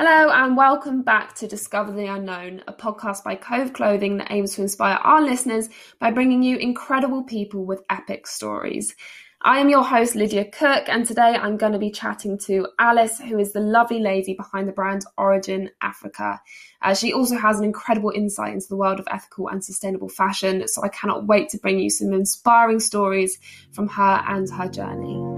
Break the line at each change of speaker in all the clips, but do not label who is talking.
Hello, and welcome back to Discover the Unknown, a podcast by Cove Clothing that aims to inspire our listeners by bringing you incredible people with epic stories. I am your host, Lydia Cook, and today I'm going to be chatting to Alice, who is the lovely lady behind the brand Origin Africa. Uh, she also has an incredible insight into the world of ethical and sustainable fashion, so I cannot wait to bring you some inspiring stories from her and her journey.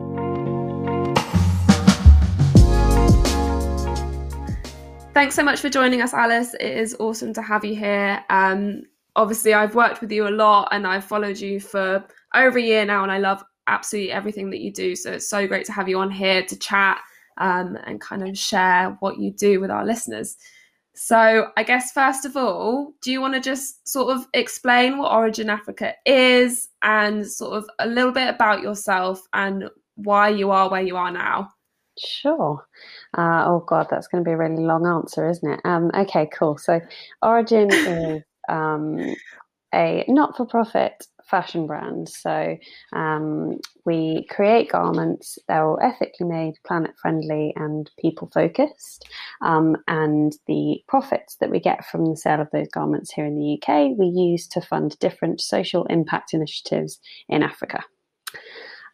Thanks so much for joining us, Alice. It is awesome to have you here. Um, obviously, I've worked with you a lot and I've followed you for over a year now, and I love absolutely everything that you do. So it's so great to have you on here to chat um, and kind of share what you do with our listeners. So, I guess first of all, do you want to just sort of explain what Origin Africa is and sort of a little bit about yourself and why you are where you are now?
Sure. Uh, oh God, that's going to be a really long answer, isn't it? Um, okay, cool. So, Origin is um, a not-for-profit fashion brand. So um, we create garments that are ethically made, planet-friendly, and people-focused. Um, and the profits that we get from the sale of those garments here in the UK, we use to fund different social impact initiatives in Africa.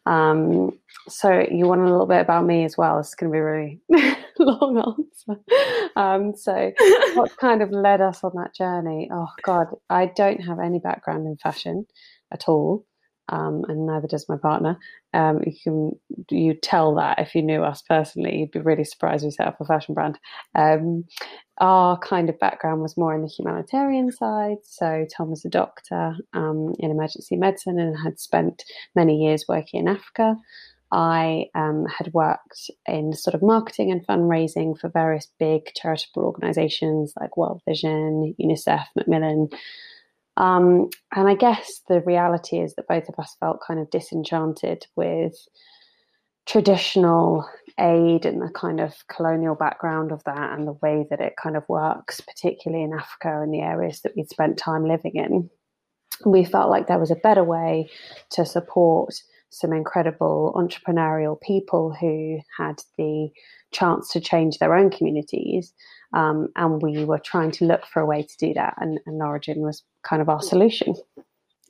Um, so you want a little bit about me as well. It's going to be a really long answer. Um, so what kind of led us on that journey? Oh God, I don't have any background in fashion at all um, and neither does my partner. Um, you can you tell that if you knew us personally, you'd be really surprised we set up a fashion brand. Um, our kind of background was more in the humanitarian side. So Tom was a doctor um, in emergency medicine and had spent many years working in Africa. I um, had worked in sort of marketing and fundraising for various big charitable organisations like World Vision, UNICEF, Macmillan, um, and I guess the reality is that both of us felt kind of disenchanted with traditional aid and the kind of colonial background of that and the way that it kind of works, particularly in Africa and the areas that we'd spent time living in. We felt like there was a better way to support some incredible entrepreneurial people who had the chance to change their own communities. Um, and we were trying to look for a way to do that. And, and Origin was kind of our solution.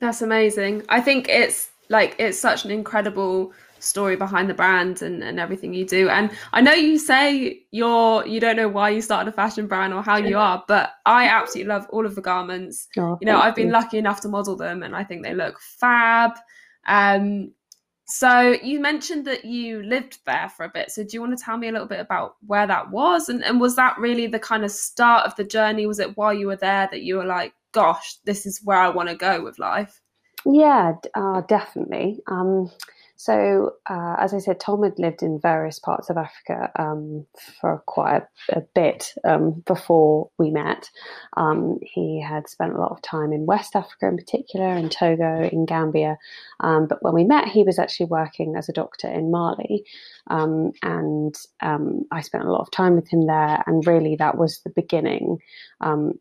That's amazing. I think it's like, it's such an incredible story behind the brand and, and everything you do. And I know you say you're you don't know why you started a fashion brand or how you are, but I absolutely love all of the garments. Oh, you know, I've been you. lucky enough to model them and I think they look fab. Um so you mentioned that you lived there for a bit. So do you want to tell me a little bit about where that was? And, and was that really the kind of start of the journey? Was it while you were there that you were like, gosh, this is where I want to go with life?
Yeah, uh, definitely. Um, so, uh, as I said, Tom had lived in various parts of Africa um, for quite a, a bit um, before we met. Um, he had spent a lot of time in West Africa, in particular, in Togo, in Gambia. Um, but when we met, he was actually working as a doctor in Mali. Um, and um, I spent a lot of time with him there. And really, that was the beginning.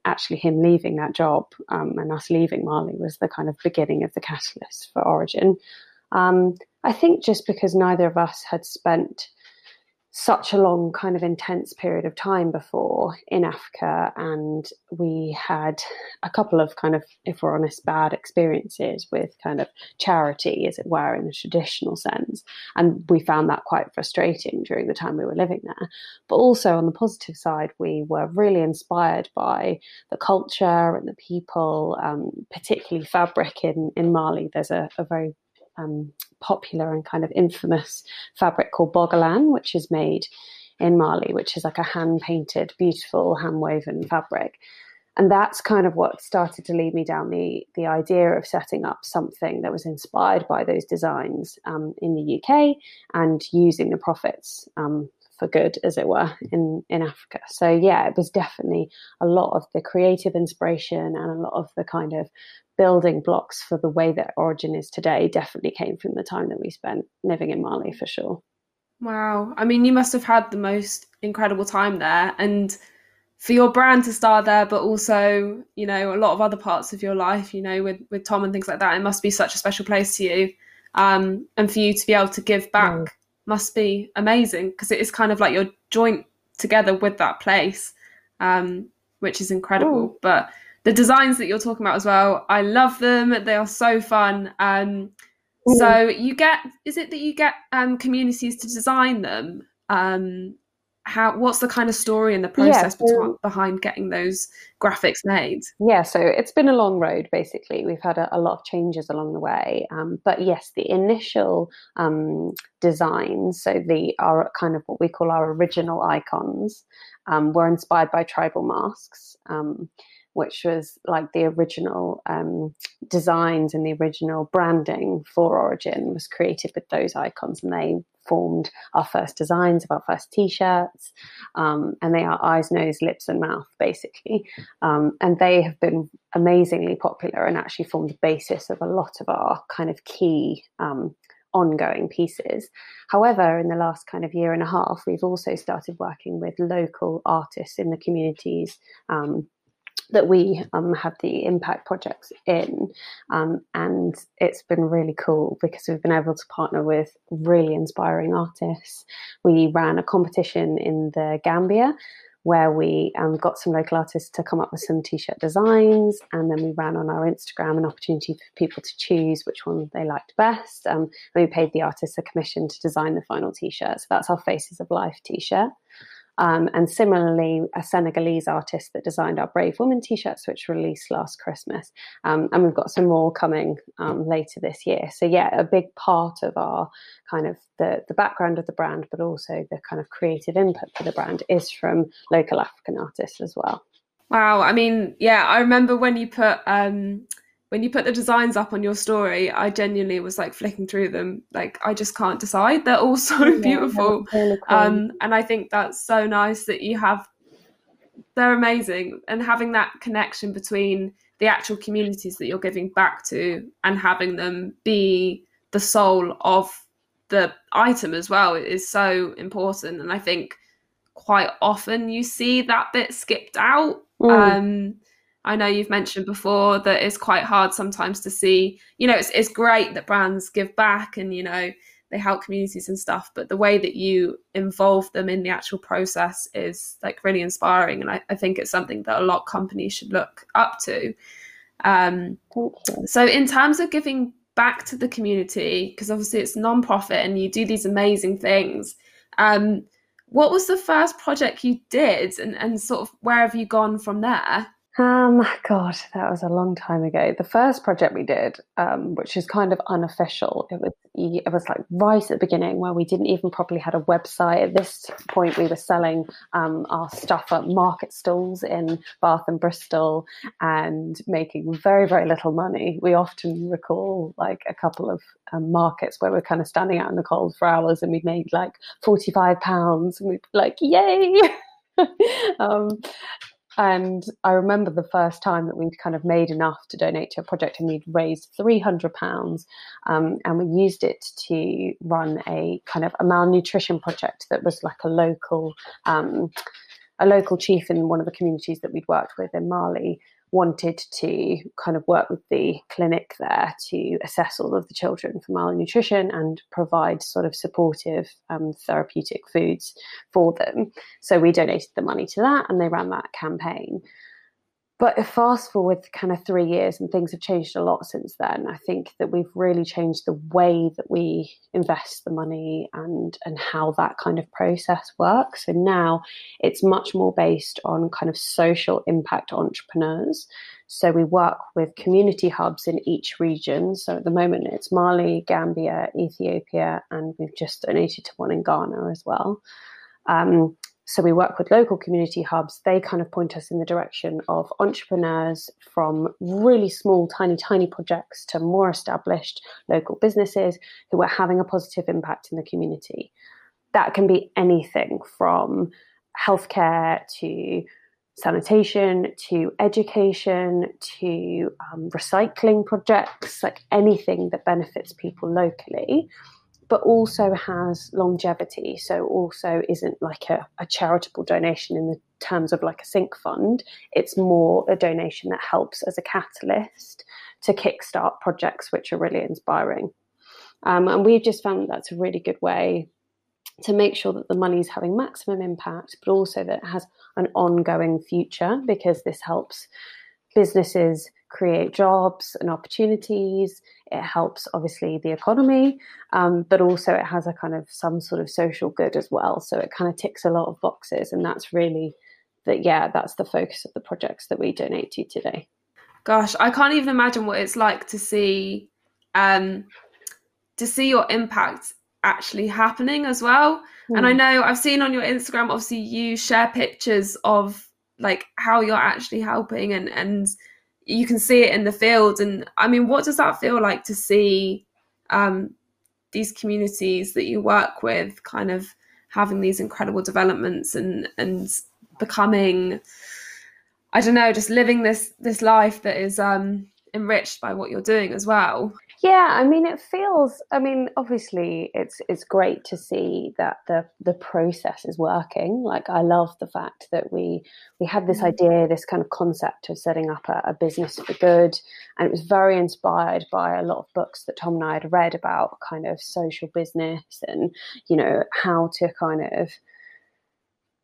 actually, him leaving that job and us leaving Mali was the kind of beginning of the catalyst for Origin. Um, I think just because neither of us had spent such a long kind of intense period of time before in Africa, and we had a couple of kind of, if we're honest, bad experiences with kind of charity, as it were, in the traditional sense. And we found that quite frustrating during the time we were living there. But also on the positive side, we were really inspired by the culture and the people, um, particularly fabric in, in Mali. There's a, a very um, popular and kind of infamous fabric called bogolan, which is made in Mali, which is like a hand painted, beautiful, hand woven fabric. And that's kind of what started to lead me down the, the idea of setting up something that was inspired by those designs um, in the UK and using the profits um, for good, as it were, in, in Africa. So, yeah, it was definitely a lot of the creative inspiration and a lot of the kind of building blocks for the way that Origin is today definitely came from the time that we spent living in Mali for sure.
Wow. I mean, you must have had the most incredible time there. And for your brand to start there, but also, you know, a lot of other parts of your life, you know, with, with Tom and things like that, it must be such a special place to you. Um, and for you to be able to give back must be amazing because it is kind of like your joint together with that place, um, which is incredible. Ooh. But the designs that you're talking about as well, I love them. They are so fun. Um, so you get, is it that you get um, communities to design them? Um, how what's the kind of story and the process yeah, so, behind getting those graphics made?
Yeah so it's been a long road basically. We've had a, a lot of changes along the way um, but yes the initial um, designs so the our kind of what we call our original icons um, were inspired by tribal masks um, which was like the original um, designs and the original branding for Origin was created with those icons, and they formed our first designs of our first t-shirts um, and they are eyes nose lips and mouth basically um, and they have been amazingly popular and actually formed the basis of a lot of our kind of key um, ongoing pieces. However, in the last kind of year and a half, we've also started working with local artists in the communities um, that we um, have the impact projects in. Um, and it's been really cool because we've been able to partner with really inspiring artists. We ran a competition in the Gambia where we um, got some local artists to come up with some t-shirt designs and then we ran on our instagram an opportunity for people to choose which one they liked best um, and we paid the artists a commission to design the final t-shirt so that's our faces of life t-shirt um, and similarly, a Senegalese artist that designed our Brave Woman t shirts, which released last Christmas. Um, and we've got some more coming um, later this year. So, yeah, a big part of our kind of the, the background of the brand, but also the kind of creative input for the brand is from local African artists as well.
Wow. I mean, yeah, I remember when you put um, when you put the designs up on your story, I genuinely was like flicking through them. Like I just can't decide. They're all so yeah, beautiful. Really cool. um, and I think that's so nice that you have they're amazing. And having that connection between the actual communities that you're giving back to and having them be the soul of the item as well is so important. And I think quite often you see that bit skipped out. Mm. Um, I know you've mentioned before that it's quite hard sometimes to see, you know, it's, it's great that brands give back and, you know, they help communities and stuff, but the way that you involve them in the actual process is like really inspiring. And I, I think it's something that a lot of companies should look up to. Um, so, in terms of giving back to the community, because obviously it's non-profit and you do these amazing things, um, what was the first project you did and, and sort of where have you gone from there?
Um, God, that was a long time ago. The first project we did, um, which is kind of unofficial, it was it was like right at the beginning where we didn't even properly had a website. At this point, we were selling um, our stuff at market stalls in Bath and Bristol and making very very little money. We often recall like a couple of um, markets where we're kind of standing out in the cold for hours and we made like forty five pounds and we'd be like, yay. um, and I remember the first time that we'd kind of made enough to donate to a project and we'd raised £300 um, and we used it to run a kind of a malnutrition project that was like a local, um, a local chief in one of the communities that we'd worked with in Mali wanted to kind of work with the clinic there to assess all of the children for malnutrition and provide sort of supportive um, therapeutic foods for them. So we donated the money to that and they ran that campaign. But fast forward kind of three years, and things have changed a lot since then. I think that we've really changed the way that we invest the money and and how that kind of process works. So now it's much more based on kind of social impact entrepreneurs. So we work with community hubs in each region. So at the moment it's Mali, Gambia, Ethiopia, and we've just donated to one in Ghana as well. Um, so we work with local community hubs. They kind of point us in the direction of entrepreneurs from really small, tiny, tiny projects to more established local businesses who are having a positive impact in the community. That can be anything from healthcare to sanitation to education to um, recycling projects, like anything that benefits people locally but also has longevity. So also isn't like a, a, charitable donation in the terms of like a sink fund. It's more a donation that helps as a catalyst to kickstart projects which are really inspiring. Um, and we've just found that that's a really good way to make sure that the money is having maximum impact, but also that it has an ongoing future because this helps businesses create jobs and opportunities. It helps, obviously, the economy, um, but also it has a kind of some sort of social good as well. So it kind of ticks a lot of boxes, and that's really that. Yeah, that's the focus of the projects that we donate to today.
Gosh, I can't even imagine what it's like to see um, to see your impact actually happening as well. Mm. And I hmm. know I've seen on your Instagram, obviously, you share pictures of like how you're actually helping and and you can see it in the field. And i mean what does that feel like to see um, these communities that you work with kind of having these incredible developments and and becoming i don't know just living this this life that is um enriched by what you're doing as well
yeah, I mean, it feels. I mean, obviously, it's it's great to see that the the process is working. Like, I love the fact that we we had this mm. idea, this kind of concept of setting up a, a business for good, and it was very inspired by a lot of books that Tom and I had read about kind of social business and you know how to kind of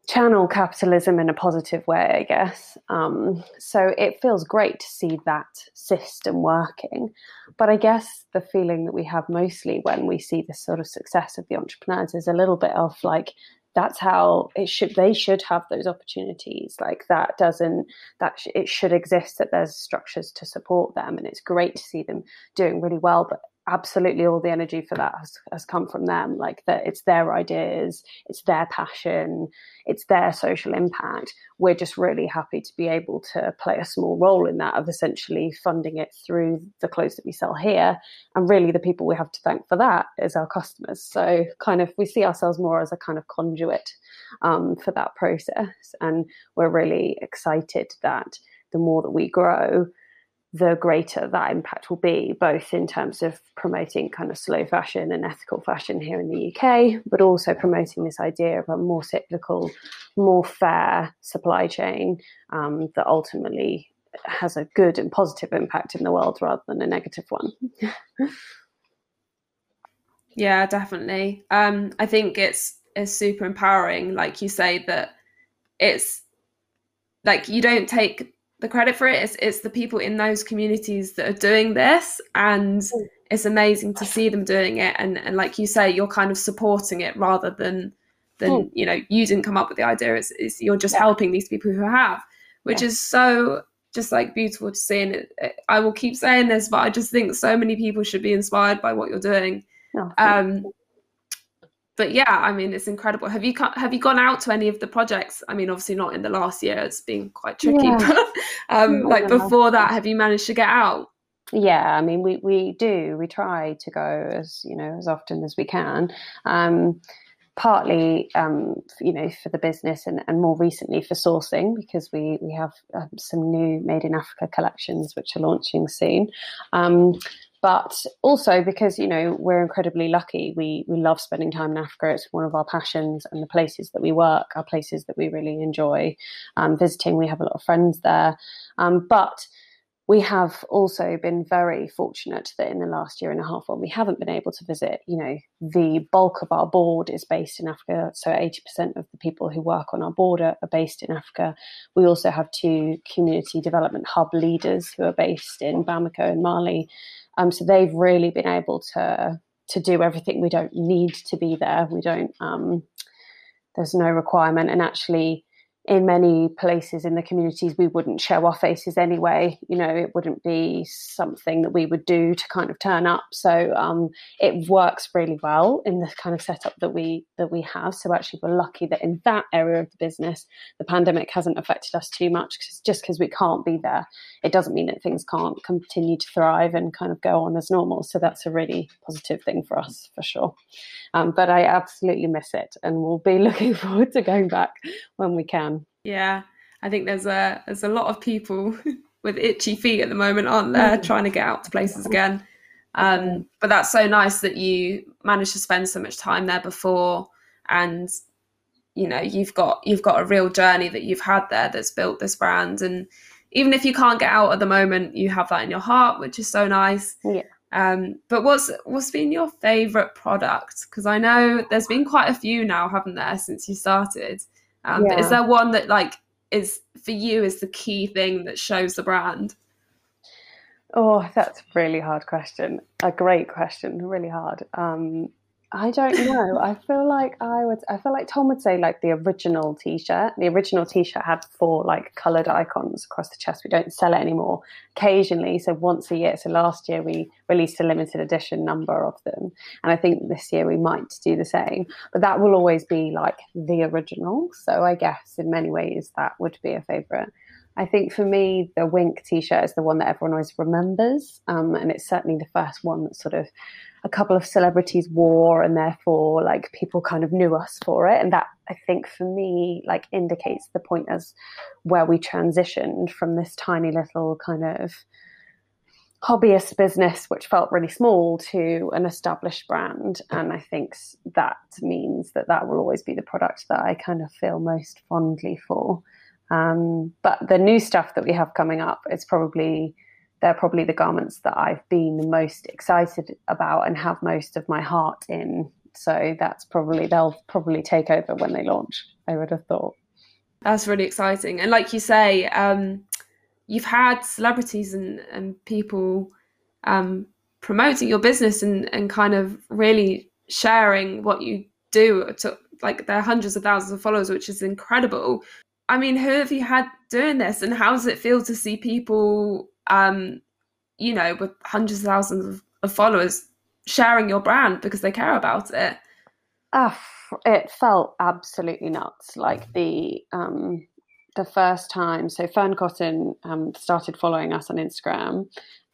channel capitalism in a positive way, I guess. Um, so it feels great to see that system working. But I guess the feeling that we have mostly when we see the sort of success of the entrepreneurs is a little bit of like, that's how it should they should have those opportunities like that doesn't that sh- it should exist that there's structures to support them and it's great to see them doing really well but absolutely all the energy for that has, has come from them like that it's their ideas it's their passion it's their social impact. We're just really happy to be able to play a small role in that of essentially funding it through the clothes that we sell here. And really the people we have to thank for that is our customers. So kind of we see ourselves more as a kind of conduit um, for that process. And we're really excited that the more that we grow the greater that impact will be, both in terms of promoting kind of slow fashion and ethical fashion here in the UK, but also promoting this idea of a more cyclical, more fair supply chain um, that ultimately has a good and positive impact in the world rather than a negative one.
yeah, definitely. Um, I think it's it's super empowering, like you say, that it's like you don't take the credit for it is it's the people in those communities that are doing this and mm. it's amazing to see them doing it and and like you say you're kind of supporting it rather than than mm. you know you didn't come up with the idea it's, it's you're just yeah. helping these people who have which yeah. is so just like beautiful to see and it, it, i will keep saying this but i just think so many people should be inspired by what you're doing oh, um but yeah, I mean, it's incredible. Have you have you gone out to any of the projects? I mean, obviously not in the last year; it's been quite tricky. Yeah. But um, like before that, have you managed to get out?
Yeah, I mean, we we do. We try to go as you know as often as we can. Um, partly, um, you know, for the business, and, and more recently for sourcing, because we we have um, some new Made in Africa collections which are launching soon. Um, but also because you know we're incredibly lucky we we love spending time in africa. It's one of our passions and the places that we work are places that we really enjoy um, visiting. We have a lot of friends there. Um, but we have also been very fortunate that in the last year and a half when we haven't been able to visit you know the bulk of our board is based in africa so 80% of the people who work on our board are, based in africa we also have two community development hub leaders who are based in bamako in mali um, so they've really been able to to do everything. We don't need to be there. We don't. Um, there's no requirement, and actually, in many places in the communities we wouldn't show our faces anyway. You know it wouldn't be something that we would do to kind of turn up. So um, it works really well in the kind of setup that we that we have. So actually we're lucky that in that area of the business the pandemic hasn't affected us too much cause just because we can't be there. It doesn't mean that things can't continue to thrive and kind of go on as normal. So that's a really positive thing for us for sure. Um, but i absolutely miss it and we'll be looking forward to going back when we can
yeah, I think there's a there's a lot of people with itchy feet at the moment, aren't there, mm. trying to get out to places again. Um, but that's so nice that you managed to spend so much time there before, and you know you've got you've got a real journey that you've had there that's built this brand. And even if you can't get out at the moment, you have that in your heart, which is so nice.
Yeah.
Um, but what's what's been your favorite product? Because I know there's been quite a few now, haven't there, since you started? Um, yeah. But is there one that like is for you is the key thing that shows the brand?
Oh, that's a really hard question. A great question, really hard. Um, I don't know. I feel like I would. I feel like Tom would say like the original T-shirt. The original T-shirt had four like coloured icons across the chest. We don't sell it anymore. Occasionally, so once a year. So last year we released a limited edition number of them, and I think this year we might do the same. But that will always be like the original. So I guess in many ways that would be a favourite. I think for me, the Wink T-shirt is the one that everyone always remembers, um, and it's certainly the first one that sort of a couple of celebrities wore, and therefore like people kind of knew us for it, and that I think for me like indicates the point as where we transitioned from this tiny little kind of hobbyist business which felt really small to an established brand. And i think that means that that will always be the product that i kind of feel most fondly for. Um, but the new stuff that we have coming up, it's probably they're probably the garments that I've been the most excited about and have most of my heart in. So that's probably they'll probably take over when they launch. I would have thought.
That's really exciting, and like you say, um, you've had celebrities and and people um, promoting your business and and kind of really sharing what you do to like there are hundreds of thousands of followers, which is incredible. I mean, who have you had doing this, and how does it feel to see people, um, you know, with hundreds of thousands of, of followers sharing your brand because they care about it?
Uh, it felt absolutely nuts. Like the um, the first time, so Fearne Cotton um, started following us on Instagram,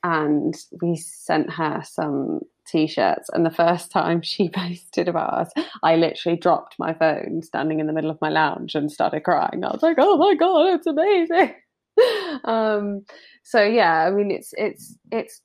and we sent her some t-shirts and the first time she posted about us i literally dropped my phone standing in the middle of my lounge and started crying i was like oh my god it's amazing um so yeah i mean it's it's it's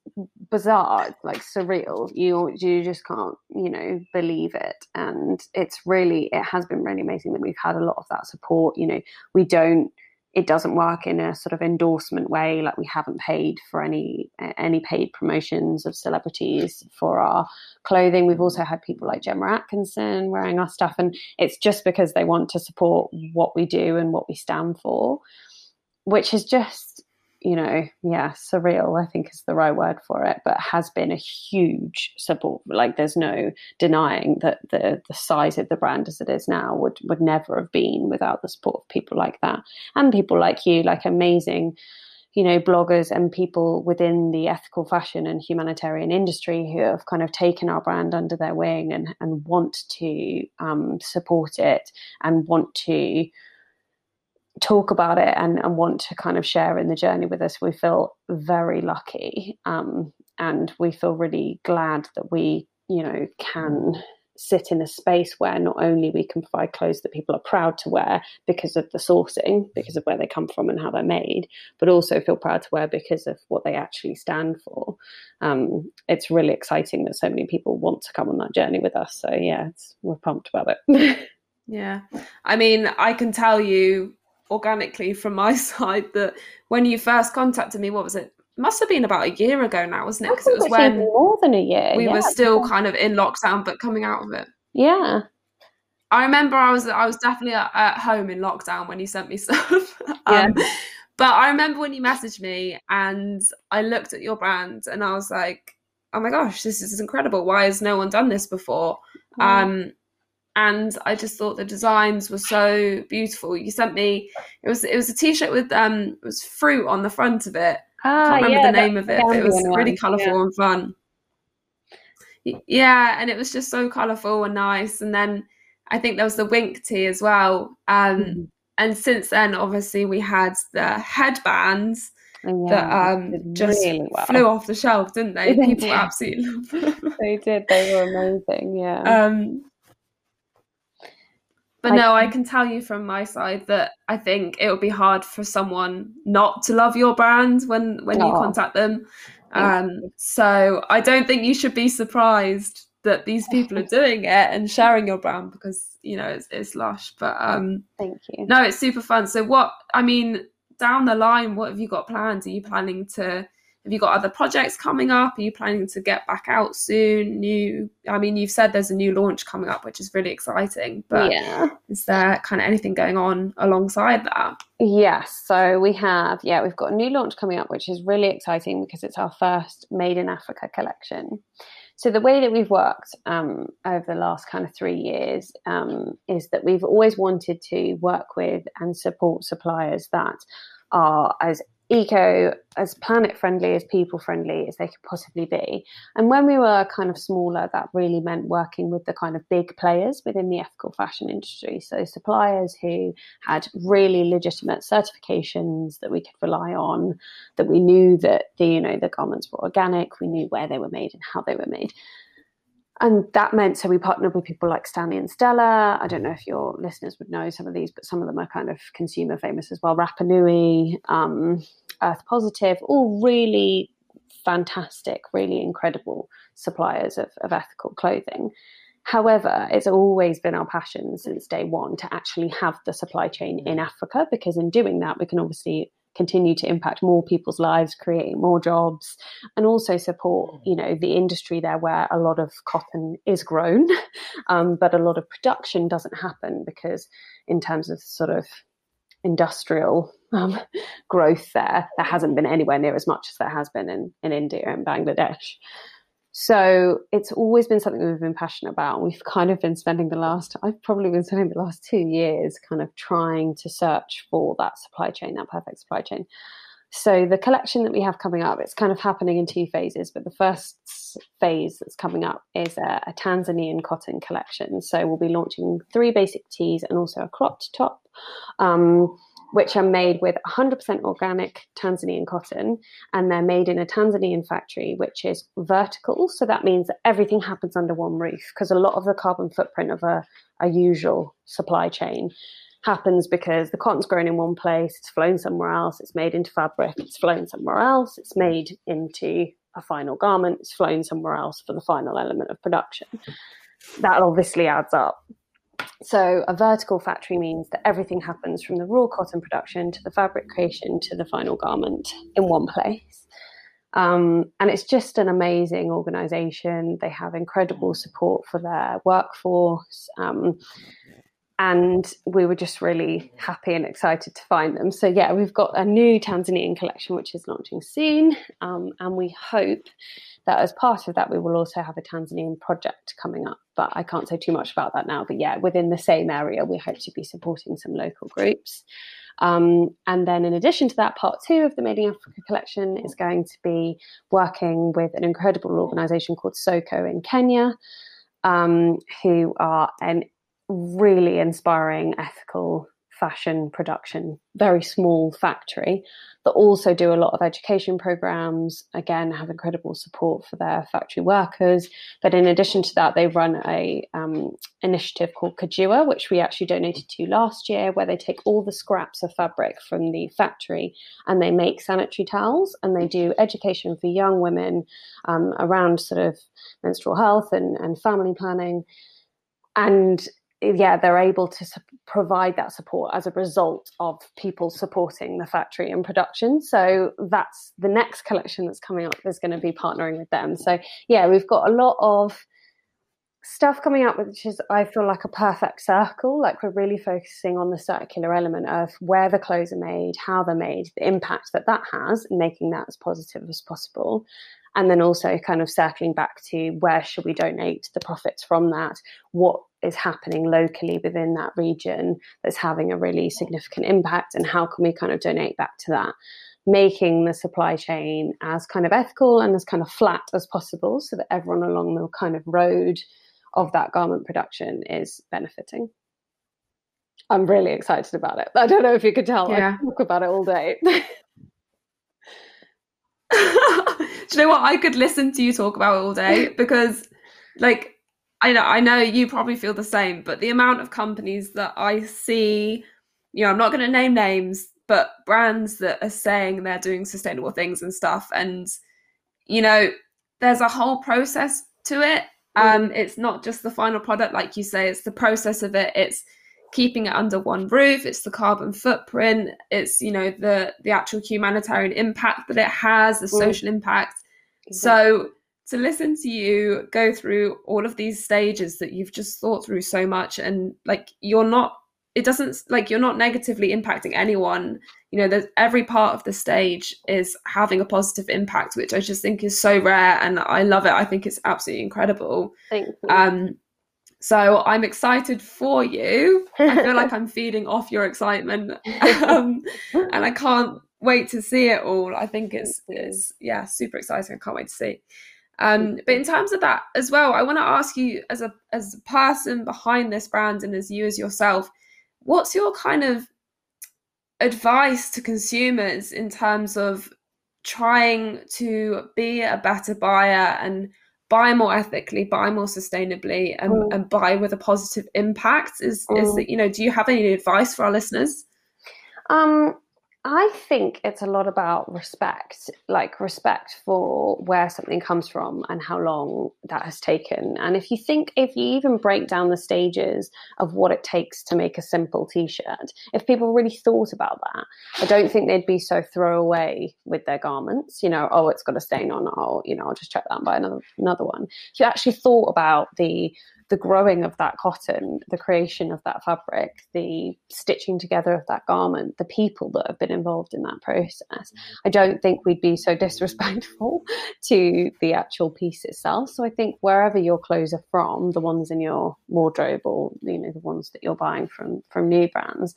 bizarre like surreal. You you just can't you know believe it. And it's really it has been really amazing that we've had a lot of that support. You know we don't it doesn't work in a sort of endorsement way. Like we haven't paid for any any paid promotions of celebrities for our clothing. We've also had people like gemma atkinson wearing our stuff. And it's just because they want to support what we do and what we stand for which is just you know, yeah, surreal, I think is the right word for it, but has been a huge support. Like there's no denying that the the size of the brand as it is now would would never have been without the support of people like that. And people like you, like amazing, you know, bloggers and people within the ethical fashion and humanitarian industry who have kind of taken our brand under their wing and, and want to um, support it and want to talk about it and, and want to kind of share in the journey with us, we feel very lucky. Um, and we feel really glad that we, you know, can sit in a space where not only we can provide clothes that people are proud to wear because of the sourcing, because of where they come from and how they're made, but also feel proud to wear because of what they actually stand for. Um, it's really exciting that so many people want to come on that journey with us. So yeah, we're pumped about
it. yeah, I mean, I can tell you organically from my side that when you first contacted me, what was it? Must have been about a year ago now, wasn't it?
Because it was when more than a year.
We
yeah,
were still kind of in lockdown, but coming out of it.
Yeah.
I remember I was I was definitely at, at home in lockdown when you sent me stuff. um, yeah. But I remember when you messaged me and I looked at your brand and I was like, oh my gosh, this is incredible. Why has no one done this before? Mm. Um, and I just thought the designs were so beautiful. You sent me it was it was a t-shirt with um it was fruit on the front of it. Ah, I can't remember yeah, the name of it, but it was really colourful yeah. and fun. Yeah, and it was just so colourful and nice. And then I think there was the wink tee as well. Um, mm-hmm. And since then, obviously, we had the headbands oh, yeah, that um, just really well. flew off the shelf, didn't they? People absolutely loved them.
they did. They were amazing. Yeah.
Um, but I, no, I can tell you from my side that I think it would be hard for someone not to love your brand when when you contact them. Um, so I don't think you should be surprised that these people are doing it and sharing your brand because you know it's, it's lush. But um,
thank you.
No, it's super fun. So what I mean down the line, what have you got planned? Are you planning to have you got other projects coming up? Are you planning to get back out soon? New, I mean, you've said there's a new launch coming up, which is really exciting. But yeah. is there kind of anything going on alongside that?
Yes. So we have, yeah, we've got a new launch coming up, which is really exciting because it's our first Made in Africa collection. So the way that we've worked um, over the last kind of three years um, is that we've always wanted to work with and support suppliers that are as eco as planet friendly as people friendly as they could possibly be. And when we were kind of smaller that really meant working with the kind of big players within the ethical fashion industry. So suppliers who had really legitimate certifications that we could rely on that we knew that the you know the garments were organic we knew where they were made and how they were made and that meant so we partnered with people like Stanley and Stella. I don't know if your listeners would know some of these, but some of them are kind of consumer famous as well. Rapa Nui, um, Earth Positive, all really fantastic, really incredible suppliers of, of ethical clothing. However, it's always been our passion since day one to actually have the supply chain in Africa because in doing that, we can obviously continue to impact more people's lives, creating more jobs, and also support, mm. you know, the industry there where a lot of cotton is grown, um, but a lot of production doesn't happen because, in terms of sort of industrial um, growth there, there hasn't been anywhere near as much as there has been in, in India and Bangladesh. So it's always been something we've been passionate about. We've kind of been spending the last, I've probably been spending the last two years kind of trying to search for that supply chain, that perfect supply chain. So the collection that we have coming up, it's kind of happening in two phases, but the first phase that's coming up is a, a Tanzanian cotton collection. So we'll be launching three basic tees and also a cropped top. Um, which are made with 100% organic Tanzanian cotton, and they're made in a Tanzanian factory, which is vertical. So that means that everything happens under one roof, because a lot of the carbon footprint of a, a usual supply chain happens because the cotton's grown in one place, it's flown somewhere else, it's made into fabric, it's flown somewhere else, it's made into a final garment, it's flown somewhere else for the final element of production. That obviously adds up. So, a vertical factory means that everything happens from the raw cotton production to the fabric creation to the final garment in one place. Um, and it's just an amazing organization. They have incredible support for their workforce. Um, and we were just really happy and excited to find them. So, yeah, we've got a new Tanzanian collection which is launching soon. Um, and we hope that as part of that, we will also have a Tanzanian project coming up. But I can't say too much about that now. But yeah, within the same area, we hope to be supporting some local groups. Um, and then, in addition to that, part two of the Made in Africa collection is going to be working with an incredible organization called Soko in Kenya, um, who are an really inspiring ethical fashion production, very small factory that also do a lot of education programs. Again, have incredible support for their factory workers. But in addition to that, they run a um, initiative called Kajua, which we actually donated to last year, where they take all the scraps of fabric from the factory and they make sanitary towels and they do education for young women um, around sort of menstrual health and, and family planning. And yeah, they're able to su- provide that support as a result of people supporting the factory and production. So that's the next collection that's coming up is going to be partnering with them. So yeah, we've got a lot of stuff coming up, which is I feel like a perfect circle. Like we're really focusing on the circular element of where the clothes are made, how they're made, the impact that that has, and making that as positive as possible and then also kind of circling back to where should we donate the profits from that? What is happening locally within that region that's having a really significant impact and how can we kind of donate back to that? Making the supply chain as kind of ethical and as kind of flat as possible so that everyone along the kind of road of that garment production is benefiting. I'm really excited about it. I don't know if you could tell. Yeah. i talk about it all day
you know what? I could listen to you talk about it all day because, like, I know I know you probably feel the same, but the amount of companies that I see, you know, I'm not going to name names, but brands that are saying they're doing sustainable things and stuff, and you know, there's a whole process to it. Mm. Um, it's not just the final product, like you say, it's the process of it. It's keeping it under one roof it's the carbon footprint it's you know the the actual humanitarian impact that it has the mm. social impact so to listen to you go through all of these stages that you've just thought through so much and like you're not it doesn't like you're not negatively impacting anyone you know there's every part of the stage is having a positive impact which i just think is so rare and i love it i think it's absolutely incredible
Thank you.
um so i'm excited for you. I feel like i'm feeding off your excitement. Um, and i can't wait to see it all. I think it's it's yeah super exciting. I can't wait to see. Um, but in terms of that as well, I want to ask you as a as a person behind this brand and as you as yourself, what's your kind of advice to consumers in terms of trying to be a better buyer and buy more ethically, buy more sustainably, and, mm. and buy with a positive impact? Is mm. is that you know? Do you have any advice for our listeners?
Um, I think it's a lot about respect, like respect for where something comes from and how long that has taken. And if you think, if you even break down the stages of what it takes to make a simple t shirt, if people really thought about that, I don't think they'd be so throwaway with their garments. You know, oh, it's got a stain on, oh, you know, I'll just check that and buy another, another one. If you actually thought about the the growing of that cotton, the creation of that fabric, the stitching together of that garment, the people that have been involved in that process, I don't think we'd be so disrespectful to the actual piece itself. So I think wherever your clothes are from, the ones in your wardrobe or you know the ones that you're buying from from new brands,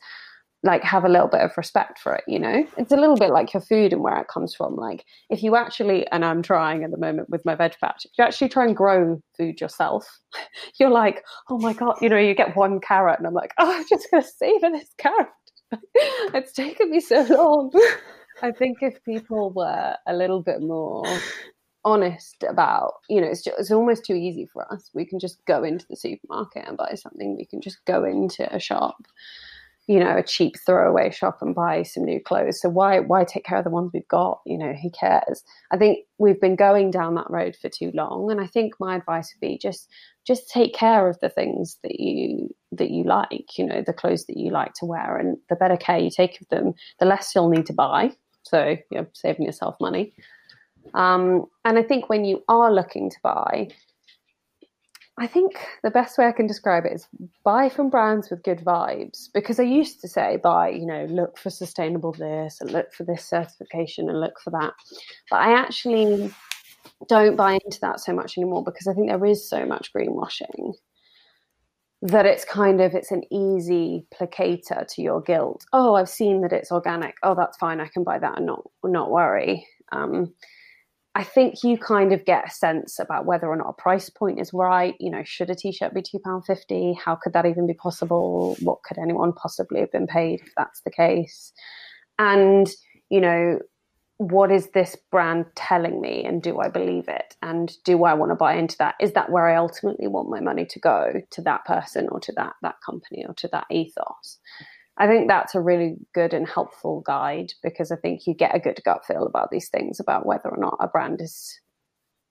like have a little bit of respect for it you know? It's a little bit like your food and where it comes from. Like if you actually and i'm trying at the moment with my veg patch if you actually try and grow food yourself you're like oh my god you know you get one carrot and i'm like oh i'm just going to savor this carrot. It's taken me so long. I think if people were a little bit more honest about you know it's, just, it's almost too easy for us. We can just go into the supermarket and buy something. We can just go into a shop you know, a cheap throwaway shop and buy some new clothes. So why why take care of the ones we've got? You know, who cares? I think we've been going down that road for too long. And I think my advice would be just just take care of the things that you that you like, you know, the clothes that you like to wear. And the better care you take of them, the less you'll need to buy. So you're saving yourself money. Um, and I think when you are looking to buy, I think the best way I can describe it is buy from brands with good vibes. Because I used to say, buy, you know, look for sustainable this and look for this certification and look for that. But I actually don't buy into that so much anymore because I think there is so much greenwashing that it's kind of it's an easy placator to your guilt. Oh, I've seen that it's organic. Oh, that's fine. I can buy that and not not worry. Um, I think you kind of get a sense about whether or not a price point is right. You know, should a t-shirt be two pound fifty? How could that even be possible? What could anyone possibly have been paid if that's the case? And you know, what is this brand telling me, and do I believe it? And do I want to buy into that? Is that where I ultimately want my money to go to that person or to that that company or to that ethos? I think that's a really good and helpful guide because I think you get a good gut feel about these things about whether or not a brand is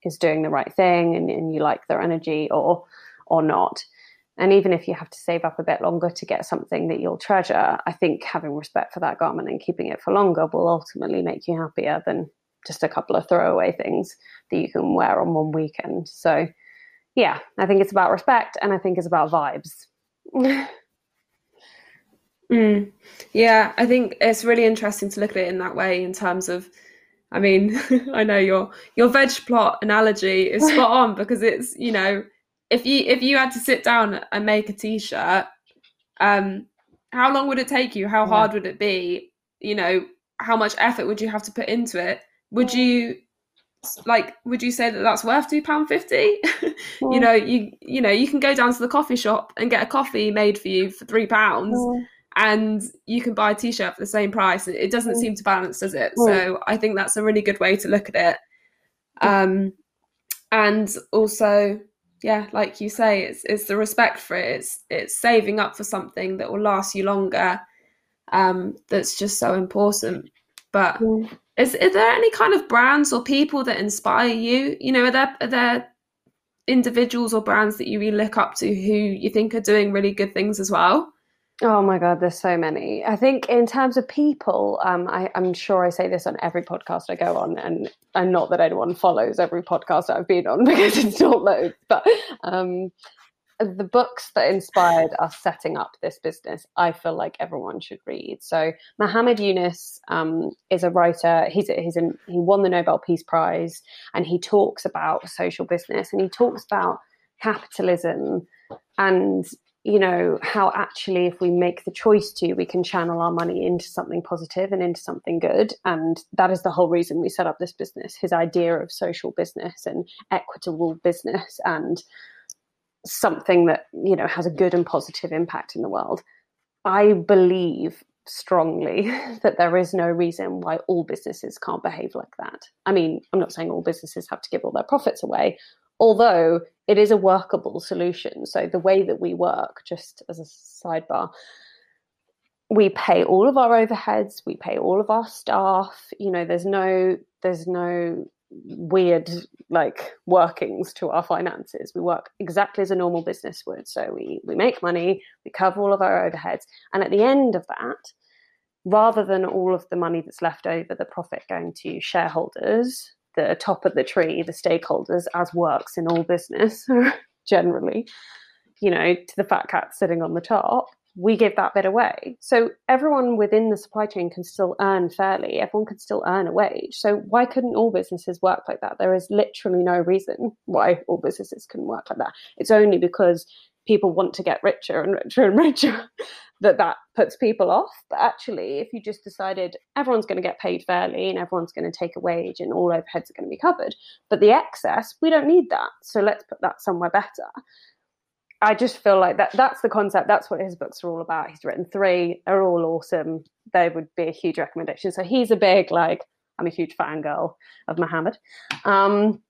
is doing the right thing and, and you like their energy or or not. And even if you have to save up a bit longer to get something that you'll treasure, I think having respect for that garment and keeping it for longer will ultimately make you happier than just a couple of throwaway things that you can wear on one weekend. So, yeah, I think it's about respect and I think it's about vibes.
Mm. Yeah, I think it's really interesting to look at it in that way in terms of I mean, I know your your veg plot analogy is spot on because it's, you know, if you if you had to sit down and make a t-shirt, um how long would it take you? How hard would it be? You know, how much effort would you have to put into it? Would you like would you say that that's worth 2 pound 50 you know you you know you can go down to the coffee shop and get a coffee made for you for 3 pounds and you can buy a t-shirt for the same price. It doesn't mm. seem to balance does it? Mm. so i think that's a really good way to look at it. Um and also yeah like you say it's it's the respect for it. It's it's saving up for something that will last you longer um that's just so important. But mm. is, is there any kind of brands or people that inspire you? You know are there are there individuals or brands that you really look up to who you think are doing really good things as well
Oh my God, there's so many. I think in terms of people, um, I, am sure I say this on every podcast I go on, and, and not that anyone follows every podcast I've been on because it's not loads, but um, the books that inspired us setting up this business, I feel like everyone should read. So Muhammad Yunus um, is a writer. He's he's an, he won the Nobel Peace Prize, and he talks about social business, and he talks about capitalism and you know how actually if we make the choice to we can channel our money into something positive and into something good. And that is the whole reason we set up this business his idea of social business and equitable business and something that you know has a good and positive impact in the world. I believe strongly that there is no reason why all businesses can't behave like that. I mean i'm not saying all businesses have to give all their profits away although it is a workable solution. So the way that we work, just as a sidebar, we pay all of our overheads, we pay all of our staff. You know, there's no there's no weird like workings to our finances. We work exactly as a normal business would. So we we make money, we cover all of our overheads, and at the end of that, rather than all of the money that's left over, the profit going to shareholders, the top of the tree, the stakeholders, as works in all business generally, you know, to the fat cat sitting on the top, we give that bit away. So everyone within the supply chain can still earn fairly. Everyone can still earn a wage. So why couldn't all businesses work like that? There is literally no reason why all businesses can work like that. It's only because people want to get richer and richer and richer that that puts people off. But actually, if you just decided everyone's going to get paid fairly and everyone's going to take a wage and all overheads are going to be covered, but the excess, we don't need that. So let's put that somewhere better. I just feel like that that's the concept. That's what his books are all about. He's written three, they're all awesome. They would be a huge recommendation. So he's a big, like, I'm a huge fangirl of Muhammad. Um,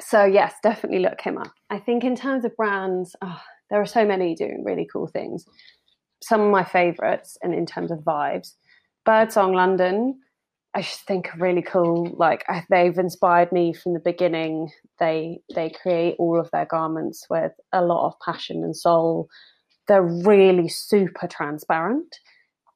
so yes, definitely look him up. I think in terms of brands, oh, there are so many doing really cool things some of my favorites and in terms of vibes. Birdsong London, I just think are really cool. Like they've inspired me from the beginning. They they create all of their garments with a lot of passion and soul. They're really super transparent,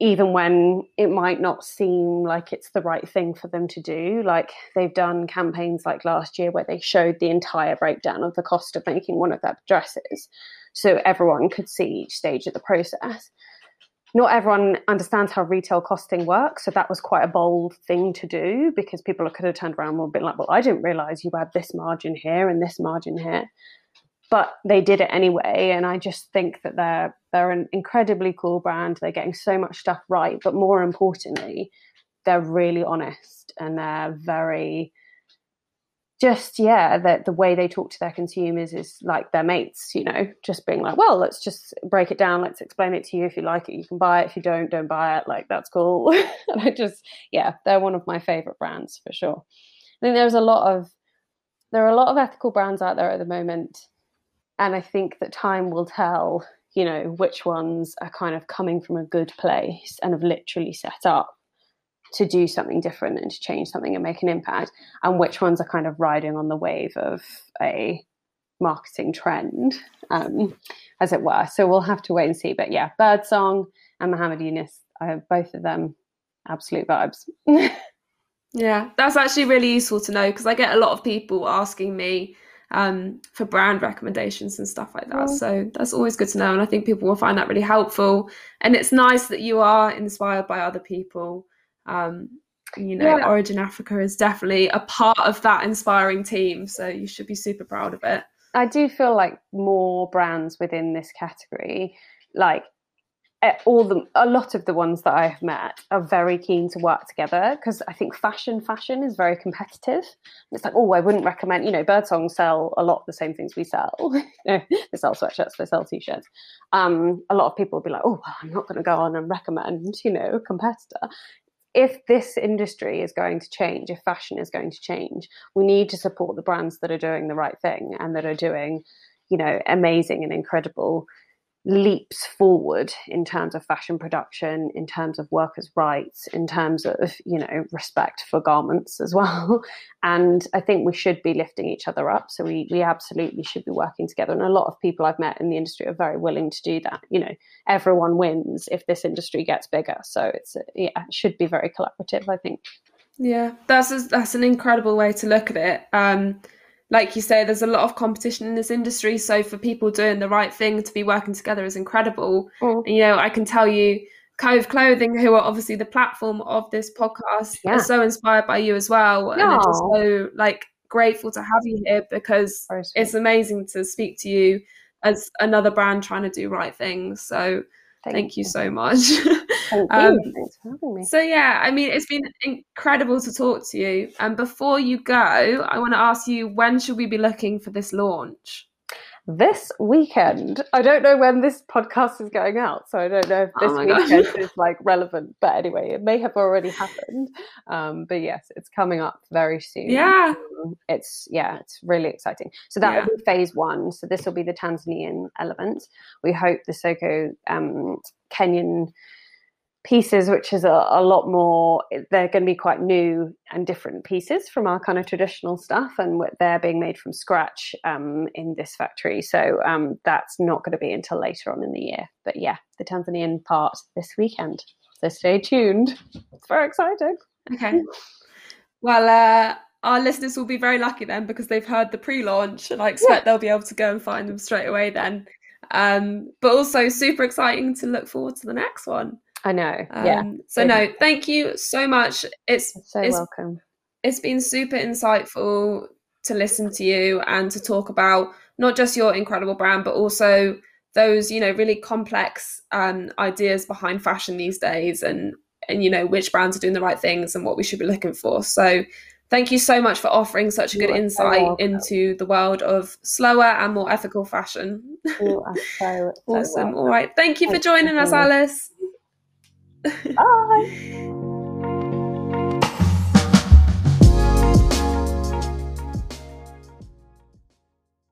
even when it might not seem like it's the right thing for them to do. Like they've done campaigns like last year where they showed the entire breakdown of the cost of making one of their dresses so everyone could see each stage of the process. Not everyone understands how retail costing works, so that was quite a bold thing to do because people could have turned around and been like, "Well, I didn't realize you had this margin here and this margin here," but they did it anyway. And I just think that they're they're an incredibly cool brand. They're getting so much stuff right, but more importantly, they're really honest and they're very just yeah that the way they talk to their consumers is like their mates you know just being like well let's just break it down. Let's explain it to you. If you like it you can buy it. If you don't don't buy it. Like that's cool. And i just yeah they're one of my favorite brands for sure. I think there's a lot of there are a lot of ethical brands out there at the moment and i think that time will tell you know which ones are kind of coming from a good place and have literally set up to do something different and to change something and make an impact, and which ones are kind of riding on the wave of a marketing trend, um, as it were. So we'll have to wait and see. But yeah, Birdsong and Muhammad Yunus, uh, both of them absolute vibes.
yeah, that's actually really useful to know because I get a lot of people asking me um, for brand recommendations and stuff like that. So that's always good to know. And I think people will find that really helpful. And it's nice that you are inspired by other people um, you know, yeah. Origin Africa is definitely a part of that inspiring team. So you should be super proud of it.
I do feel like more brands within this category, like eh, all the a lot of the ones that I have met are very keen to work together because I think fashion fashion is very competitive. It's like, oh, I wouldn't recommend, you know, Birdsong sell a lot of the same things we sell. they sell sweatshirts, they sell t-shirts. Um, a lot of people will be like, oh, well, I'm not going to go on and recommend, you know, a competitor if this industry is going to change, if fashion is going to change, we need to support the brands that are doing the right thing and that are doing, you know, amazing and incredible leaps forward in terms of fashion production, in terms of workers' rights, in terms of you know respect for garments as well. And I think we should be lifting each other up. So we we absolutely should be working together. And a lot of people I've met in the industry are very willing to do that. You know, everyone wins if this industry gets bigger. So it's yeah, it should be very collaborative. I think.
Yeah, that's a, that's an incredible way to look at it. Um, like you say, there's a lot of competition in this industry. So for people doing the right thing to be working together is incredible. Mm. And, you know, I can tell you, Cove Clothing, who are obviously the platform of this podcast, yeah. are so inspired by you as well. And are just so like grateful to have you here because it's amazing to speak to you as another brand trying to do right things. So thank, thank you. you so much.
Thank you. Um, Thanks for having me.
So yeah, I mean, it's been incredible to talk to you. And before you go, I want to ask you, when should we be looking for this launch?
this weekend. I don't know when this podcast is going out, so I don't know if this oh weekend gosh. is like relevant. But anyway, it may have already happened. Um, but yes, it's coming up very soon.
Yeah,
um, it's yeah, it's really exciting. So that yeah. will be phase one. So this will be the Tanzanian element. We hope the Soko um, Kenyan pieces, which is a, a, lot more, they're going to be quite new and different pieces from our kind of traditional stuff, and they're being made from scratch um, in this factory. So um, that's not going to be until later on in the year. But yeah, the Tanzanian part this weekend. So stay tuned. It's very exciting.
Okay. Well, uh, our listeners will be very lucky then because they've heard the pre-launch, and I expect yeah. they'll be able to go and find them straight away then. Um, but also super exciting to look forward to the next one.
I know. Yeah. Um,
so no, thank you so much. It's
so
it's,
welcome.
It's been super insightful to listen to you and to talk about not just your incredible brand, but also those you know really complex um, ideas behind fashion these days, and and you know which brands are doing the right things and what we should be looking for. So. Thank you so much for offering such a good insight so into the world of slower and more ethical fashion.
so, so
awesome. All right. Thank you for joining us, Alice.
Bye.